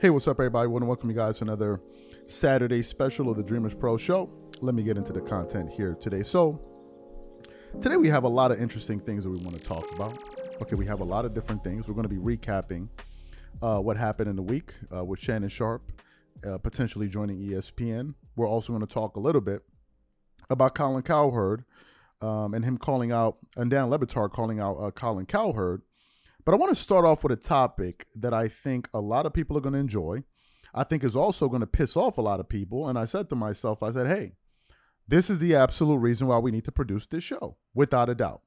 Hey, what's up, everybody? I want to welcome you guys to another Saturday special of the Dreamers Pro Show. Let me get into the content here today. So, today we have a lot of interesting things that we want to talk about. Okay, we have a lot of different things. We're going to be recapping uh, what happened in the week uh, with Shannon Sharpe uh, potentially joining ESPN. We're also going to talk a little bit about Colin Cowherd um, and him calling out, and Dan Le Batard calling out uh, Colin Cowherd but I want to start off with a topic that I think a lot of people are going to enjoy. I think is also going to piss off a lot of people. And I said to myself, I said, hey, this is the absolute reason why we need to produce this show, without a doubt.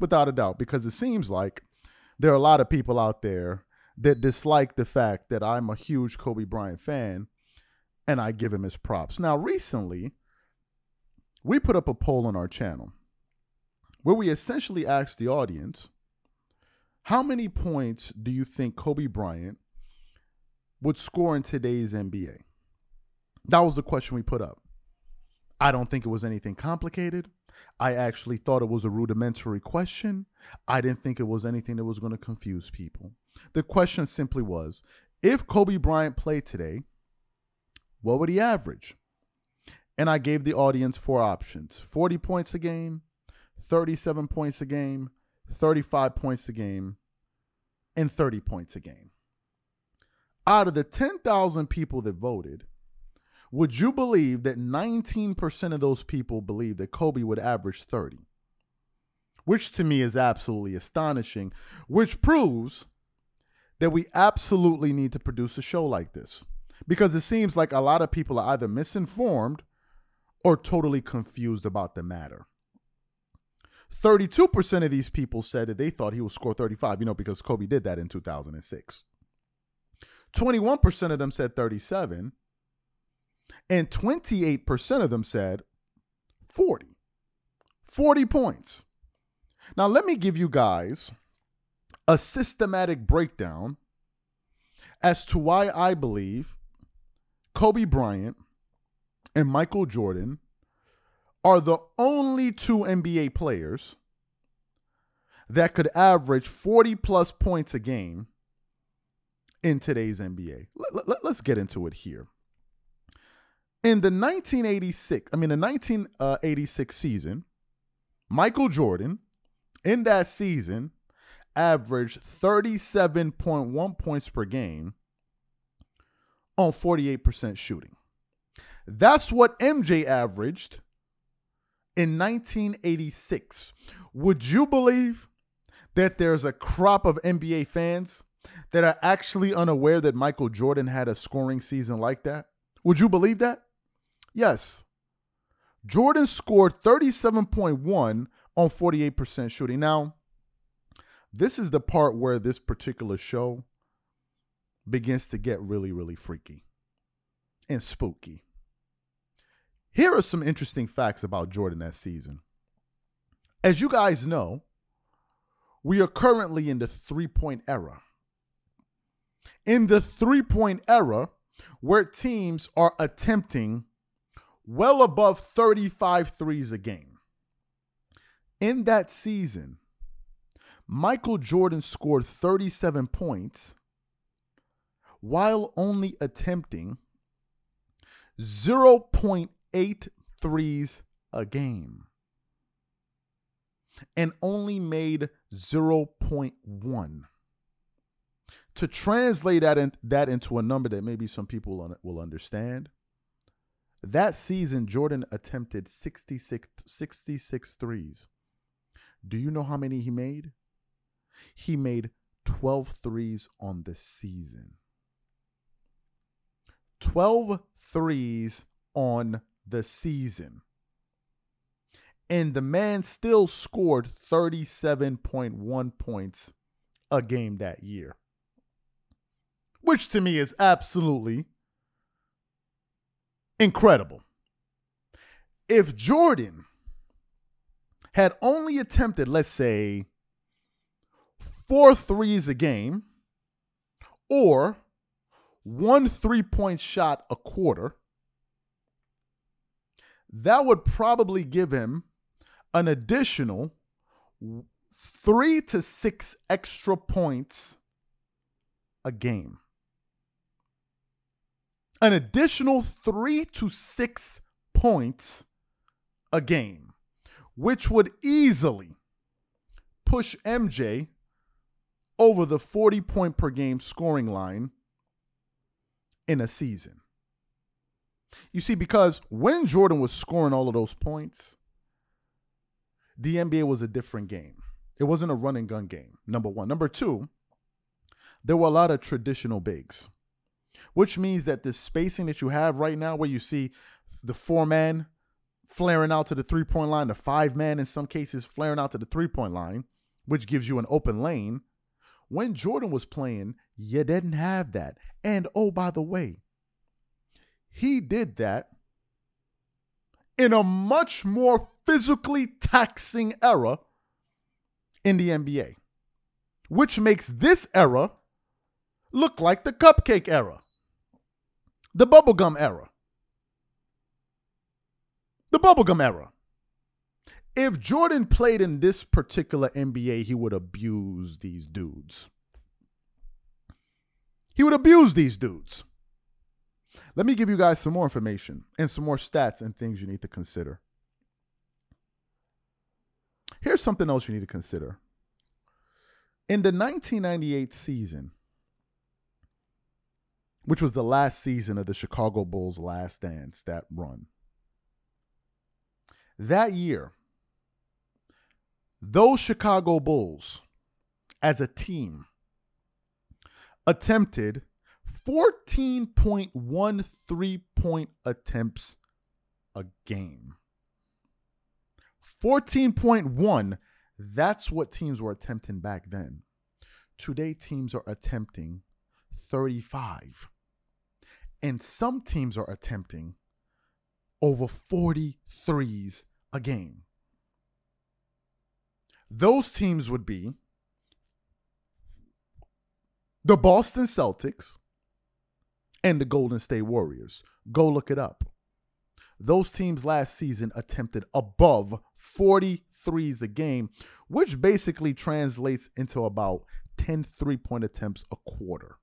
Without a doubt, because it seems like there are a lot of people out there that dislike the fact that I'm a huge Kobe Bryant fan and I give him his props. Now, recently, we put up a poll on our channel where we essentially asked the audience how many points do you think Kobe Bryant would score in today's NBA? That was the question we put up. I don't think it was anything complicated. I actually thought it was a rudimentary question. I didn't think it was anything that was going to confuse people. The question simply was if Kobe Bryant played today, what would he average? And I gave the audience four options 40 points a game, 37 points a game, 35 points a game, and 30 points a game. Out of the 10,000 people that voted, would you believe that 19% of those people believe that Kobe would average 30? Which to me is absolutely astonishing, which proves that we absolutely need to produce a show like this. Because it seems like a lot of people are either misinformed or totally confused about the matter. 32% of these people said that they thought he would score 35, you know, because Kobe did that in 2006. 21% of them said 37, and 28% of them said 40. 40 points. Now, let me give you guys a systematic breakdown as to why I believe Kobe Bryant and Michael Jordan are the only two NBA players that could average 40 plus points a game in today's NBA. Let, let, get into it here. In the 1986, I mean the 1986 season, Michael Jordan in that season averaged 37.1 points per game on 48% shooting. That's what MJ averaged in 1986. Would you believe that there's a crop of NBA fans that are actually unaware that Michael Jordan had a scoring season like that? Would you believe that? Yes. Jordan scored 37.1 on 48% shooting. Now, this is the part where this particular show begins to get really, really freaky and spooky. Here are some interesting facts about Jordan that season. As you guys know, we are currently in the three point era. In the three point era, where teams are attempting well above 35 threes a game. In that season, Michael Jordan scored 37 points while only attempting 0.8 eight threes a game and only made 0.1. To translate that, in, that into a number that maybe some people will understand, that season Jordan attempted 66, 66 threes. Do you know how many he made? He made 12 threes on the season. 12 threes on the season. And the man still scored 37.1 points a game that year, which to me is absolutely incredible. If Jordan had only attempted, let's say, four threes a game or one three point shot a quarter, that would probably give him an additional three to six extra points a game. an additional three to six points a game, which would easily push MJ over the 40 point per game scoring line in a season. You see, because when Jordan was scoring all of those points, the NBA was a different game. It wasn't a run and gun game, number one. Number two, there were a lot of traditional bigs, which means that the spacing that you have right now, where you see the four man flaring out to the three point line, the five man in some cases flaring out to the three point line, which gives you an open lane. When Jordan was playing, you didn't have that. And oh, by the way, he did that in a much more physically taxing era in the NBA, which makes this era look like the cupcake era, the bubblegum era. The bubblegum era. If Jordan played in this particular NBA, he would abuse these dudes. He would abuse these dudes. Let me give you guys some more information and some more stats and things you need to consider. Here's something else you need to consider. In the 1998 season, which was the last season of the Chicago Bulls' last dance, that run, that year, those Chicago Bulls, as a team, attempted 14.13 point attempts a game. 14.1, that's what teams were attempting back then. Today, teams are attempting 35. And some teams are attempting over 43s a game. Those teams would be the Boston Celtics and the Golden State Warriors. Go look it up. Those teams last season attempted above 43s a game, which basically translates into about 10 three point attempts a quarter.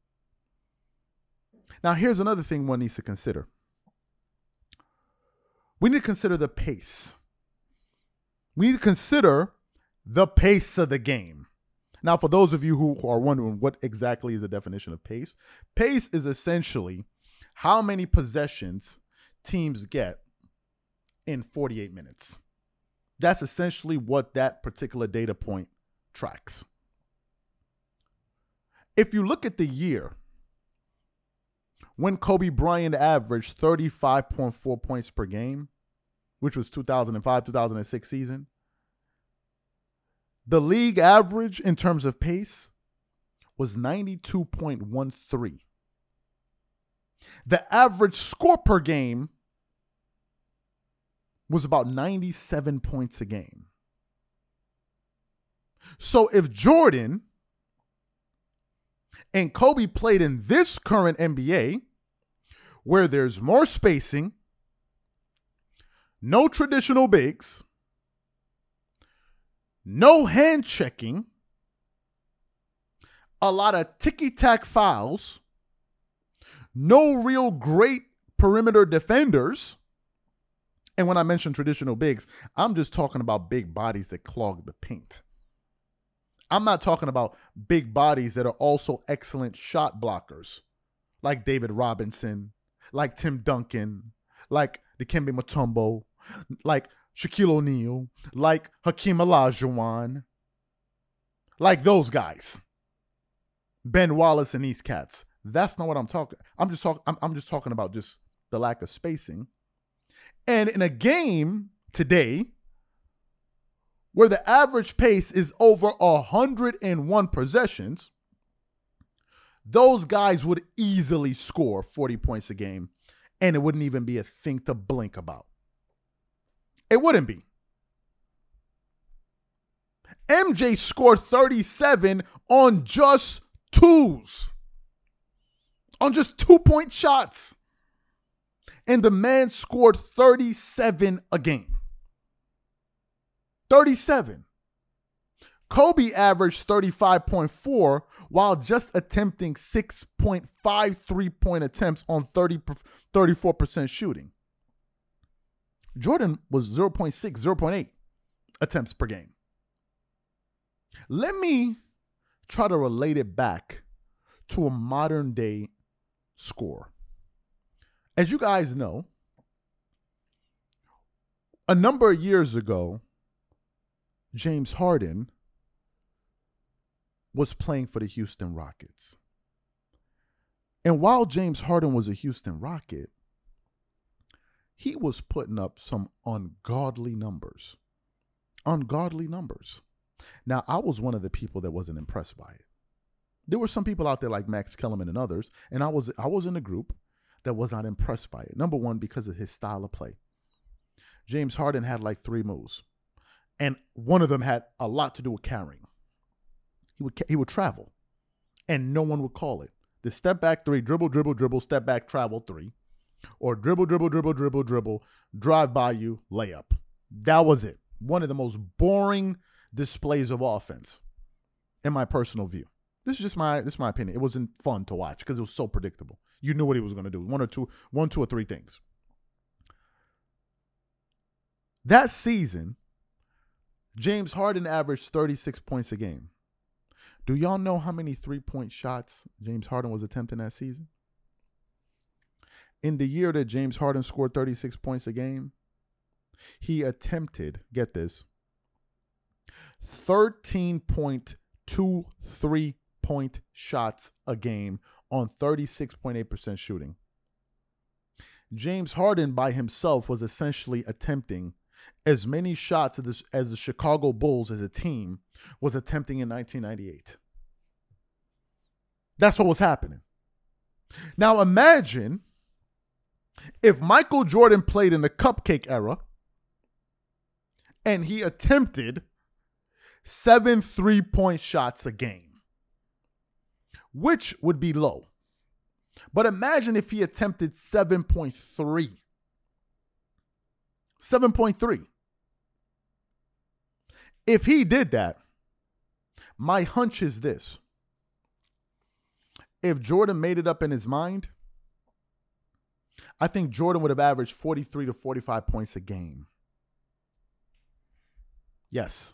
Now, here's another thing one needs to consider we need to consider the pace. We need to consider the pace of the game. Now, for those of you who are wondering what exactly is the definition of pace, pace is essentially how many possessions teams get in 48 minutes. That's essentially what that particular data point tracks. If you look at the year when Kobe Bryant averaged 35.4 points per game, which was 2005 2006 season, the league average in terms of pace was 92.13. The average score per game was about 97 points a game. So if Jordan and Kobe played in this current NBA, where there's more spacing, no traditional bigs, no hand checking, a lot of ticky tack fouls, no real great perimeter defenders. And when I mention traditional bigs, I'm just talking about big bodies that clog the paint. I'm not talking about big bodies that are also excellent shot blockers, like David Robinson, like Tim Duncan, like Dikembe Mutombo, like Shaquille O'Neal, like Hakeem Olajuwon, like those guys. Ben Wallace and these cats. That's not what I'm talking. I'm just talking. I'm, I'm just talking about just the lack of spacing. And in a game today, where the average pace is over 101 possessions, those guys would easily score 40 points a game, and it wouldn't even be a thing to blink about. It wouldn't be. MJ scored 37 on just twos, on just two point shots. And the man scored 37 a game. 37. Kobe averaged 35.4 while just attempting 6.5 three point attempts on 30, 34% shooting. Jordan was 0.6, 0.8 attempts per game. Let me try to relate it back to a modern day score. As you guys know, a number of years ago, James Harden was playing for the Houston Rockets. And while James Harden was a Houston Rocket, he was putting up some ungodly numbers. Ungodly numbers. Now, I was one of the people that wasn't impressed by it. There were some people out there like Max Kellerman and others, and I was I was in a group that was not impressed by it. Number one, because of his style of play. James Harden had like three moves, and one of them had a lot to do with carrying. He would he would travel, and no one would call it. The step back three, dribble, dribble, dribble, step back, travel three, or dribble, dribble, dribble, dribble, dribble, drive by you, layup. That was it. One of the most boring displays of offense, in my personal view. This is just my this is my opinion. It wasn't fun to watch because it was so predictable. You knew what he was going to do. One or two, one, two or three things. That season, James Harden averaged 36 points a game. Do y'all know how many three point shots James Harden was attempting that season? In the year that James Harden scored 36 points a game, he attempted, get this, 13.23 point shots a game on 36.8% shooting. James Harden by himself was essentially attempting as many shots as the, as the Chicago Bulls as a team was attempting in 1998. That's what was happening. Now imagine if Michael Jordan played in the cupcake era and he attempted seven three point shots a game, which would be low. But imagine if he attempted 7.3. 7.3. If he did that, my hunch is this. If Jordan made it up in his mind, I think Jordan would have averaged 43 to 45 points a game. Yes.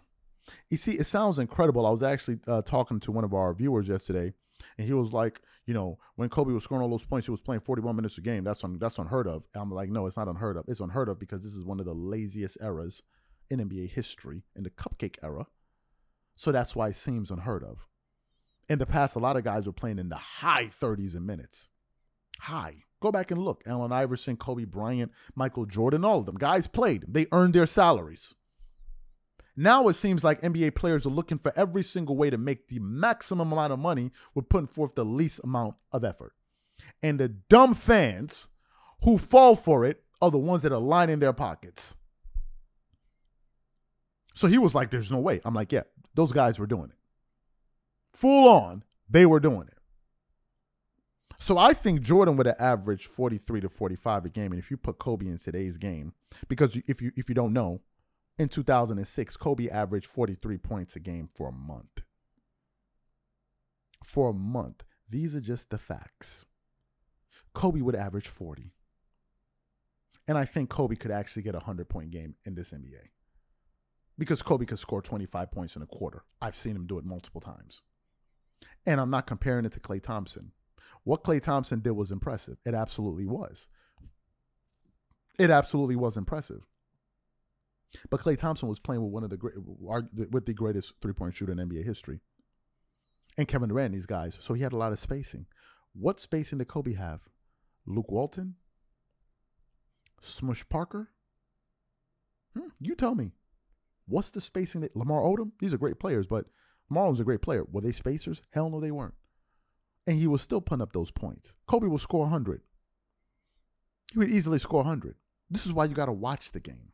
You see, it sounds incredible. I was actually uh, talking to one of our viewers yesterday, and he was like, you know, when Kobe was scoring all those points, he was playing 41 minutes a game. That's un- that's unheard of. I'm like, no, it's not unheard of. It's unheard of because this is one of the laziest eras in NBA history, in the cupcake era. So that's why it seems unheard of. In the past, a lot of guys were playing in the high 30s in minutes. High. Go back and look. Allen Iverson, Kobe Bryant, Michael Jordan, all of them. Guys played. They earned their salaries. Now it seems like NBA players are looking for every single way to make the maximum amount of money with putting forth the least amount of effort. And the dumb fans who fall for it are the ones that are lining their pockets. So he was like, There's no way. I'm like, Yeah, those guys were doing it. Full on, they were doing it. So I think Jordan would have averaged 43 to 45 a game. And if you put Kobe in today's game, because if you if you don't know, in 2006, Kobe averaged 43 points a game for a month. For a month. These are just the facts. Kobe would average 40. And I think Kobe could actually get a 100 point game in this NBA. Because Kobe could score 25 points in a quarter. I've seen him do it multiple times. And I'm not comparing it to Klay Thompson. What Klay Thompson did was impressive. It absolutely was. It absolutely was impressive. But Klay Thompson was playing with one of the great, with the greatest three point shooter in NBA history, and Kevin Durant, these guys. So he had a lot of spacing. What spacing did Kobe have? Luke Walton, Smush Parker. Hmm, you tell me. What's the spacing that Lamar Odom? These are great players, but Lamar was a great player. Were they spacers? Hell no, they weren't. And he was still putting up those points. Kobe will score 100. He would easily score 100. This is why you got to watch the game.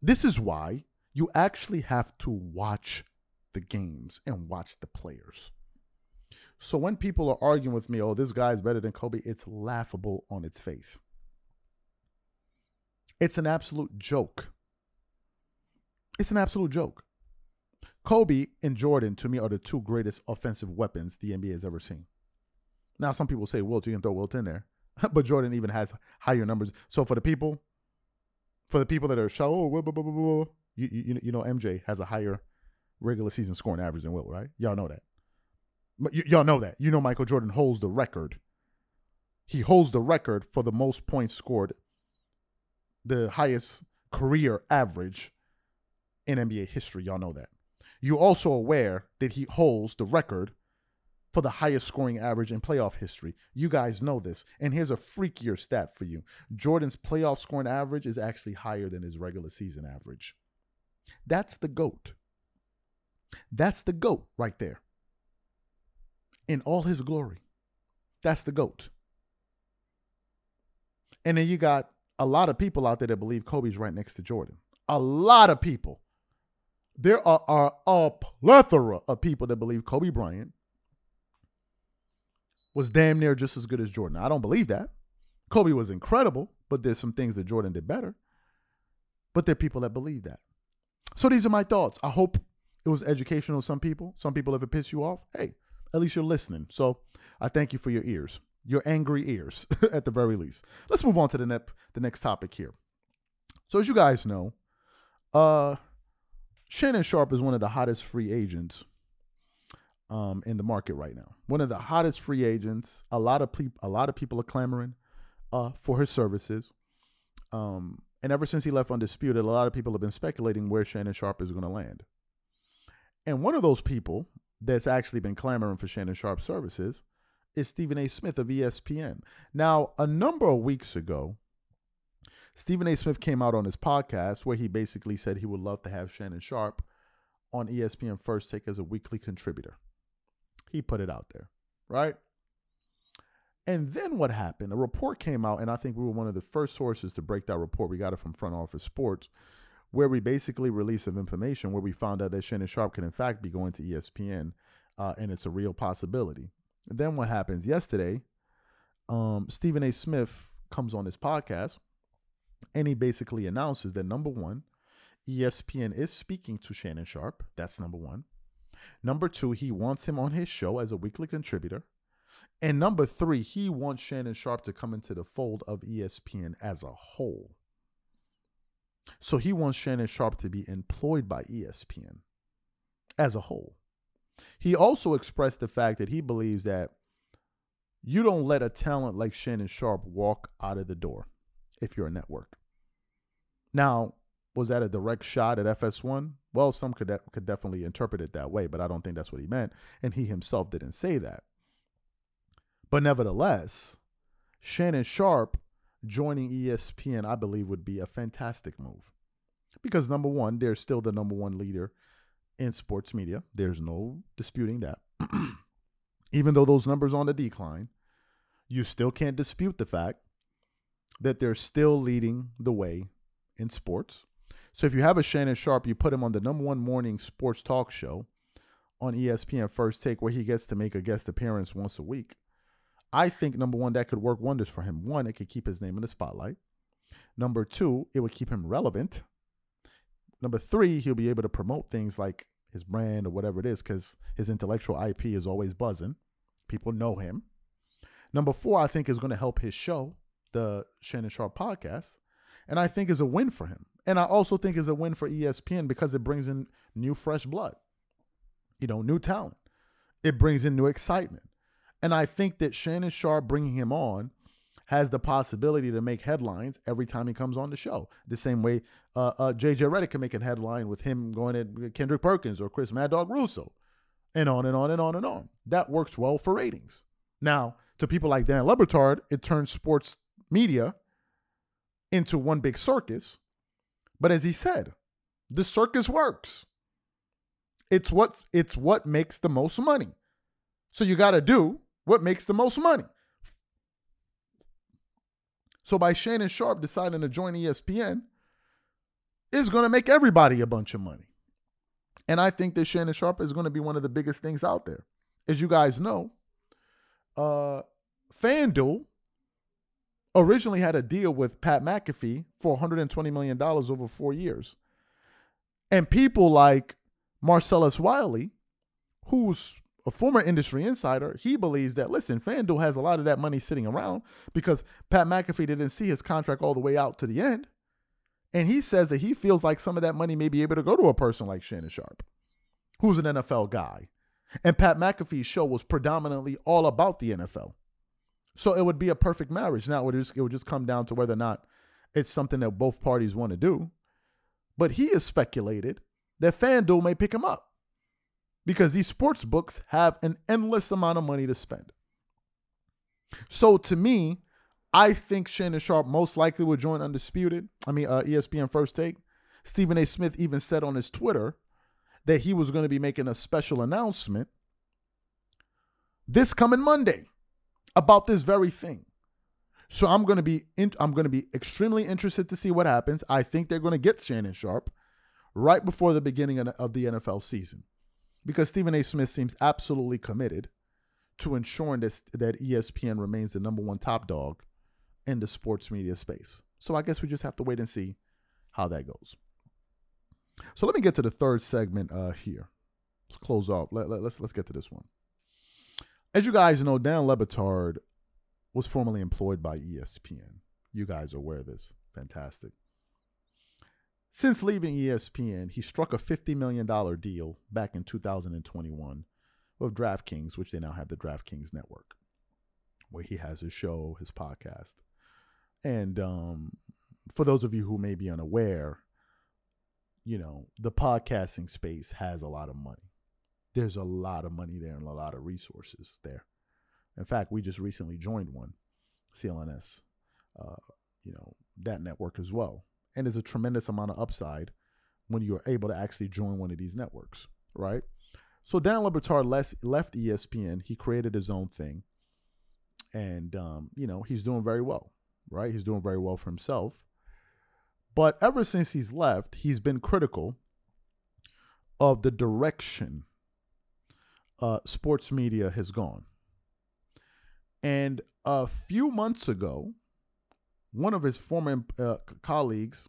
This is why you actually have to watch the games and watch the players. So when people are arguing with me, oh, this guy is better than Kobe, it's laughable on its face. It's an absolute joke. It's an absolute joke. Kobe and Jordan, to me, are the two greatest offensive weapons the NBA has ever seen. Now, some people say Wilt, you can throw Wilt in there, but Jordan even has higher numbers. So for the people, for the people that are show, oh, you, you, you know, MJ has a higher regular season scoring average than Wilt, right? Y'all know that. Y- y'all know that. You know Michael Jordan holds the record. He holds the record for the most points scored, the highest career average in NBA history. Y'all know that. You're also aware that he holds the record for the highest scoring average in playoff history. You guys know this. And here's a freakier stat for you Jordan's playoff scoring average is actually higher than his regular season average. That's the GOAT. That's the GOAT right there. In all his glory. That's the GOAT. And then you got a lot of people out there that believe Kobe's right next to Jordan. A lot of people. There are, are a plethora of people that believe Kobe Bryant was damn near just as good as Jordan. I don't believe that. Kobe was incredible, but there's some things that Jordan did better. But there are people that believe that. So these are my thoughts. I hope it was educational to some people. Some people, if it pissed you off, hey, at least you're listening. So I thank you for your ears, your angry ears, at the very least. Let's move on to the, ne- the next topic here. So as you guys know, uh, Shannon Sharpe is one of the hottest free agents um, in the market right now. One of the hottest free agents. A lot of people, a lot of people are clamoring uh, for his services. Um, and ever since he left Undisputed, a lot of people have been speculating where Shannon Sharpe is going to land. And one of those people that's actually been clamoring for Shannon Sharpe's services is Stephen A. Smith of ESPN. Now, a number of weeks ago, Stephen A. Smith came out on his podcast where he basically said he would love to have Shannon Sharpe on ESPN First Take as a weekly contributor. He put it out there, right? And then what happened? A report came out, and I think we were one of the first sources to break that report. We got it from Front Office Sports, where we basically released some information where we found out that Shannon Sharpe can, in fact, be going to ESPN, uh, and it's a real possibility. And then what happens? Yesterday, um, Stephen A. Smith comes on his podcast, and he basically announces that number one, ESPN is speaking to Shannon Sharpe. That's number one. Number two, he wants him on his show as a weekly contributor. And number three, he wants Shannon Sharpe to come into the fold of ESPN as a whole. So he wants Shannon Sharpe to be employed by ESPN as a whole. He also expressed the fact that he believes that you don't let a talent like Shannon Sharpe walk out of the door if you're a network. Now, was that a direct shot at FS1? Well, some could could definitely interpret it that way, but I don't think that's what he meant, and he himself didn't say that. But nevertheless, Shannon Sharpe joining ESPN, I believe, would be a fantastic move. Because number one, they're still the number one leader in sports media. There's no disputing that. Even though those numbers on the decline, you still can't dispute the fact that they're still leading the way in sports. So if you have a Shannon Sharpe, you put him on the number one morning sports talk show on ESPN First Take, where he gets to make a guest appearance once a week. I think number one, that could work wonders for him. One, it could keep his name in the spotlight. Number two, it would keep him relevant. Number three, he'll be able to promote things like his brand or whatever it is because his intellectual IP is always buzzing. People know him. Number four, I think is going to help his show, the Shannon Sharpe podcast, and I think is a win for him. And I also think is a win for ESPN because it brings in new fresh blood, you know, new talent. It brings in new excitement. And I think that Shannon Sharpe bringing him on has the possibility to make headlines every time he comes on the show. The same way uh, uh, JJ Redick can make a headline with him going at Kendrick Perkins or Chris Mad Dog Russo, and on and on and on and on. That works well for ratings. Now, to people like Dan Le Batard, it turns sports media into one big circus. But as he said, the circus works. It's what it's what makes the most money. So you got to do what makes the most money. So by Shannon Sharpe deciding to join ESPN is going to make everybody a bunch of money. And I think that Shannon Sharpe is going to be one of the biggest things out there. As you guys know, uh, FanDuel originally had a deal with Pat McAfee for $120 million over four years. And people like Marcellus Wiley, who's a former industry insider, he believes that, listen, FanDuel has a lot of that money sitting around because Pat McAfee didn't see his contract all the way out to the end. And he says that he feels like some of that money may be able to go to a person like Shannon Sharpe, who's an NFL guy. And Pat McAfee's show was predominantly all about the NFL. So it would be a perfect marriage. Now it would just, it would just come down to whether or not it's something that both parties want to do. But he has speculated that FanDuel may pick him up because these sports books have an endless amount of money to spend. So to me, I think Shannon Sharpe most likely will join Undisputed. I mean, uh, ESPN First Take. Stephen A. Smith even said on his Twitter that he was going to be making a special announcement this coming Monday about this very thing. So I'm going to be in, I'm going to be extremely interested to see what happens. I think they're going to get Shannon Sharpe right before the beginning of the NFL season because Stephen A. Smith seems absolutely committed to ensuring that, that ESPN remains the number one top dog in the sports media space. So I guess we just have to wait and see how that goes. So let me get to the third segment uh, here. Let's close off. Let, let, let's let's get to this one. As you guys know, Dan Le Batard was formerly employed by ESPN. You guys are aware of this. Fantastic. Since leaving ESPN, he struck a $50 million deal back in 2021 with DraftKings, which they now have the DraftKings network, where he has his show, his podcast. And um, for those of you who may be unaware, you know, the podcasting space has a lot of money. There's a lot of money there and a lot of resources there. In fact, we just recently joined one, CLNS, uh, you know, that network as well and there's a tremendous amount of upside when you're able to actually join one of these networks, right? So Dan left, left ESPN. He created his own thing, and um, you know he's doing very well, right? He's doing very well for himself. But ever since he's left, he's been critical of the direction uh, sports media has gone. And a few months ago, one of his former uh, colleagues,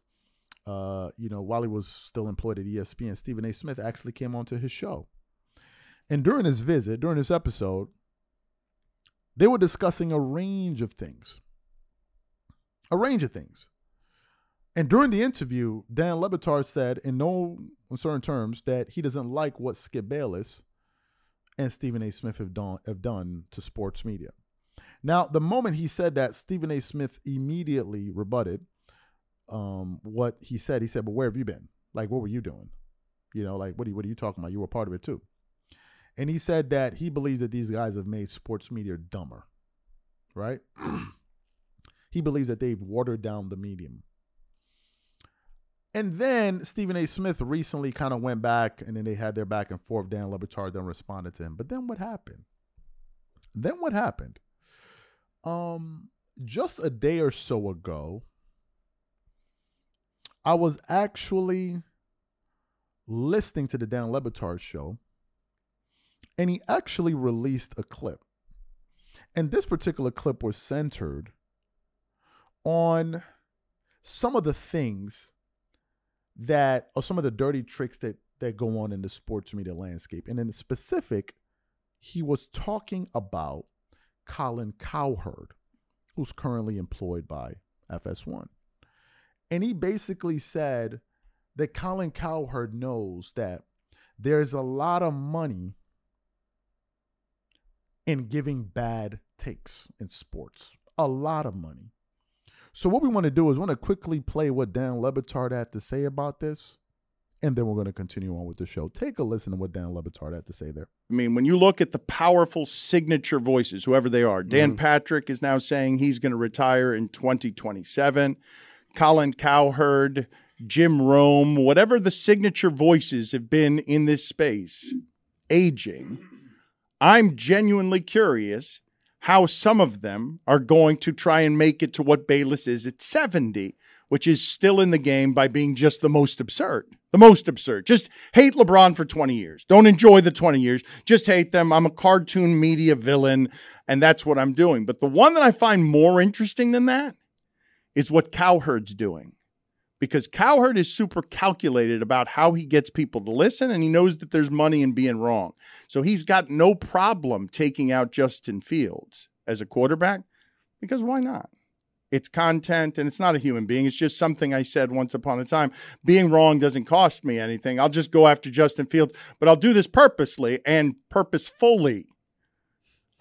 uh, you know, while he was still employed at ESPN, Stephen A. Smith actually came onto his show. And during his visit, during this episode, they were discussing a range of things. A range of things. And during the interview, Dan Le Batard said in no uncertain terms that he doesn't like what Skip Bayless and Stephen A. Smith have done, have done to sports media. Now, the moment he said that, Stephen A. Smith immediately rebutted um, what he said. He said, "But where have you been? Like, what were you doing? You know, like what are you, what are you talking about? You were part of it too." And he said that he believes that these guys have made sports media dumber, right? he believes that they've watered down the medium. And then Stephen A. Smith recently kind of went back, and then they had their back and forth. Dan Le Batard then responded to him. But then what happened? Then what happened? Um, just a day or so ago, I was actually listening to the Dan Le Batard show, and he actually released a clip. And this particular clip was centered on some of the things that, or some of the dirty tricks that that go on in the sports media landscape. And in specific, he was talking about Colin Cowherd, who's currently employed by FS1. And he basically said that Colin Cowherd knows that there's a lot of money in giving bad takes in sports. A lot of money. So what we want to do is want to quickly play what Dan Le Batard had to say about this and then we're going to continue on with the show. Take a listen to what Dan Le Batard had to say there. I mean, when you look at the powerful signature voices, whoever they are, Dan mm-hmm. Patrick is now saying he's going to retire in 2027. Colin Cowherd, Jim Rome, whatever the signature voices have been in this space, aging. I'm genuinely curious how some of them are going to try and make it to what Bayless is at 70 which is still in the game by being just the most absurd. The most absurd. Just hate LeBron for 20 years. Don't enjoy the 20 years. Just hate them. I'm a cartoon media villain, and that's what I'm doing. But the one that I find more interesting than that is what Cowherd's doing. Because Cowherd is super calculated about how he gets people to listen and he knows that there's money in being wrong. So he's got no problem taking out Justin Fields as a quarterback because why not? It's content and it's not a human being. It's just something I said once upon a time. Being wrong doesn't cost me anything. I'll just go after Justin Fields, but I'll do this purposely and purposefully.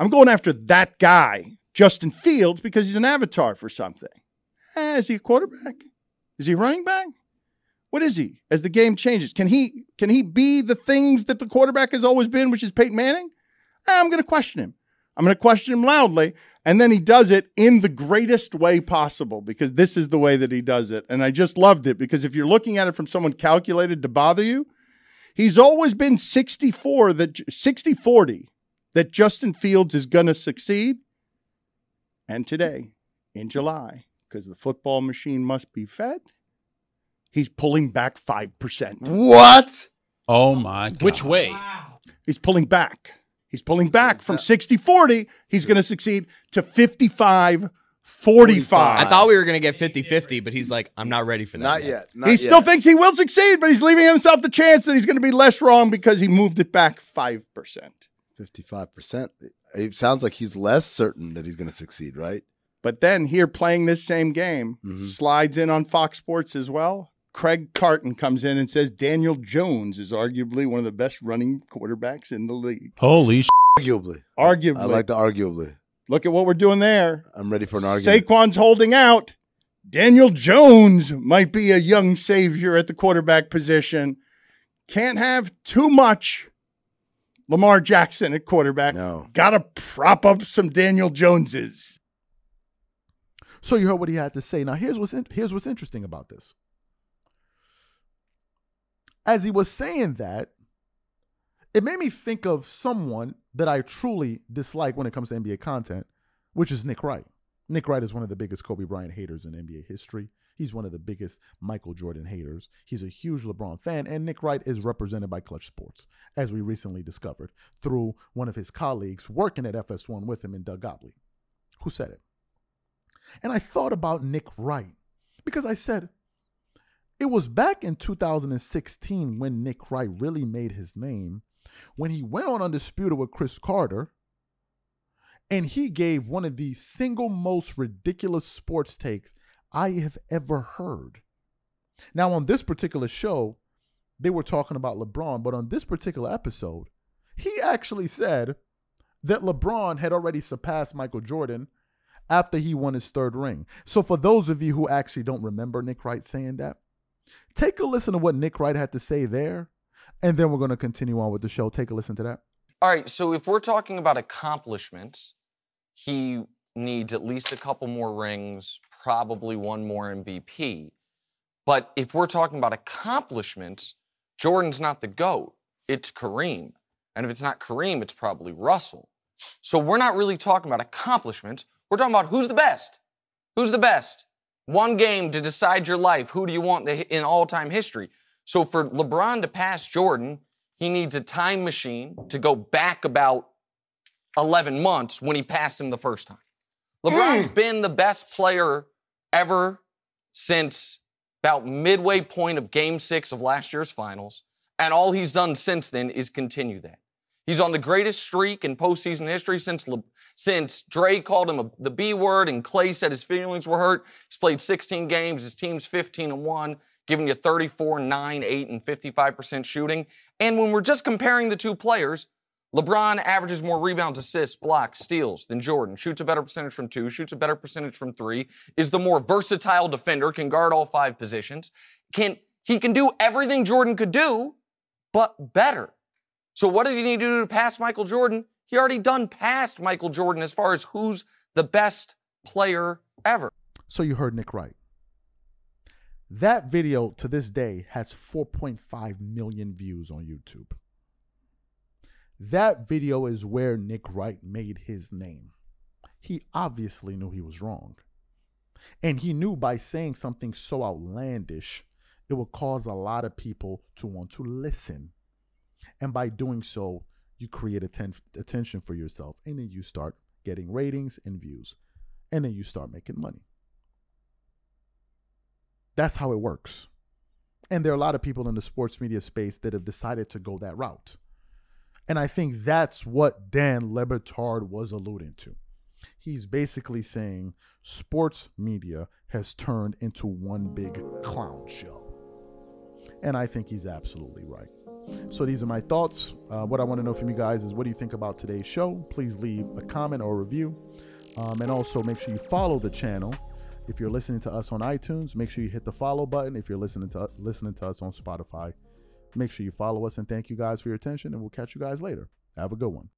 I'm going after that guy, Justin Fields, because he's an avatar for something. Eh, is he a quarterback? Is he running back? What is he as the game changes? Can he can he be the things that the quarterback has always been, which is Peyton Manning? Eh, I'm going to question him. I'm going to question him loudly. And then he does it in the greatest way possible because this is the way that he does it. And I just loved it because if you're looking at it from someone calculated to bother you, he's always been 64 that 60 40 that Justin Fields is going to succeed. And today, in July, because the football machine must be fed, he's pulling back 5%. What? Oh my god. Which way? He's pulling back. He's pulling back from 60 40. He's going to succeed to 55 45. I thought we were going to get 50 50, but he's like, I'm not ready for that. Not yet. Not he yet. still thinks he will succeed, but he's leaving himself the chance that he's going to be less wrong because he moved it back 5%. 55%. It sounds like he's less certain that he's going to succeed, right? But then here playing this same game, Mhm. slides in on Fox Sports as well. Craig Carton comes in and says Daniel Jones is arguably one of the best running quarterbacks in the league. Holy sh- Arguably. Arguably. I like the arguably. Look at what we're doing there. I'm ready for an argument. Saquon's holding out. Daniel Jones might be a young savior at the quarterback position. Can't have too much Lamar Jackson at quarterback. No. Got to prop up some Daniel Joneses. So you heard what he had to say. Now here's what's in, here's what's interesting about this. As he was saying that, it made me think of someone that I truly dislike when it comes to NBA content, which is Nick Wright. Nick Wright is one of the biggest Kobe Bryant haters in NBA history. He's one of the biggest Michael Jordan haters. He's a huge LeBron fan, and Nick Wright is represented by Clutch Sports, as we recently discovered through one of his colleagues working at FS1 with him in Doug Gottlieb, who said it. And I thought about Nick Wright because I said, it was back in 2016 when Nick Wright really made his name, when he went on Undisputed with Cris Carter, and he gave one of the single most ridiculous sports takes I have ever heard. Now, on this particular show, they were talking about LeBron, but on this particular episode, he actually said that LeBron had already surpassed Michael Jordan after he won his third ring. So, for those of you who actually don't remember Nick Wright saying that, take a listen to what Nick Wright had to say there, and then we're going to continue on with the show. Take a listen to that. All right, so if we're talking about accomplishments, he needs at least a couple more rings, probably one more MVP. But if we're talking about accomplishments, Jordan's not the GOAT, it's Kareem. And if it's not Kareem, it's probably Russell. So we're not really talking about accomplishments. We're talking about who's the best. Who's the best? One game to decide your life. Who do you want in all time history? So for LeBron to pass Jordan, he needs a time machine to go back about 11 months when he passed him the first time. LeBron's mm. been the best player ever since about midway point of game six of last year's finals. And all he's done since then is continue that. He's on the greatest streak in postseason history since Le- since Dre called him a, the B word and Klay said his feelings were hurt. He's played 16 games. His team's 15 and 1, giving you 34, 9, 8, and 55% shooting. And when we're just comparing the two players, LeBron averages more rebounds, assists, blocks, steals than Jordan. Shoots a better percentage from two, shoots a better percentage from three, is the more versatile defender, can guard all five positions. Can he can do everything Jordan could do, but better. So what does he need to do to pass Michael Jordan? He already done past Michael Jordan as far as who's the best player ever. So you heard Nick Wright. That video to this day has 4.5 million views on YouTube. That video is where Nick Wright made his name. He obviously knew he was wrong. And he knew by saying something so outlandish, it would cause a lot of people to want to listen. And by doing so, you create atten- attention for yourself. And then you start getting ratings and views. And then you start making money. That's how it works. And there are a lot of people in the sports media space that have decided to go that route. And I think that's what Dan Le Batard was alluding to. He's basically saying sports media has turned into one big clown show. And I think he's absolutely right. So these are my thoughts. Uh, what I want to know from you guys is what do you think about today's show? Please leave a comment or review. Um, and also make sure you follow the channel. If you're listening to us on iTunes, make sure you hit the follow button. If you're listening to listening to us on Spotify, make sure you follow us and thank you guys for your attention and we'll catch you guys later. Have a good one.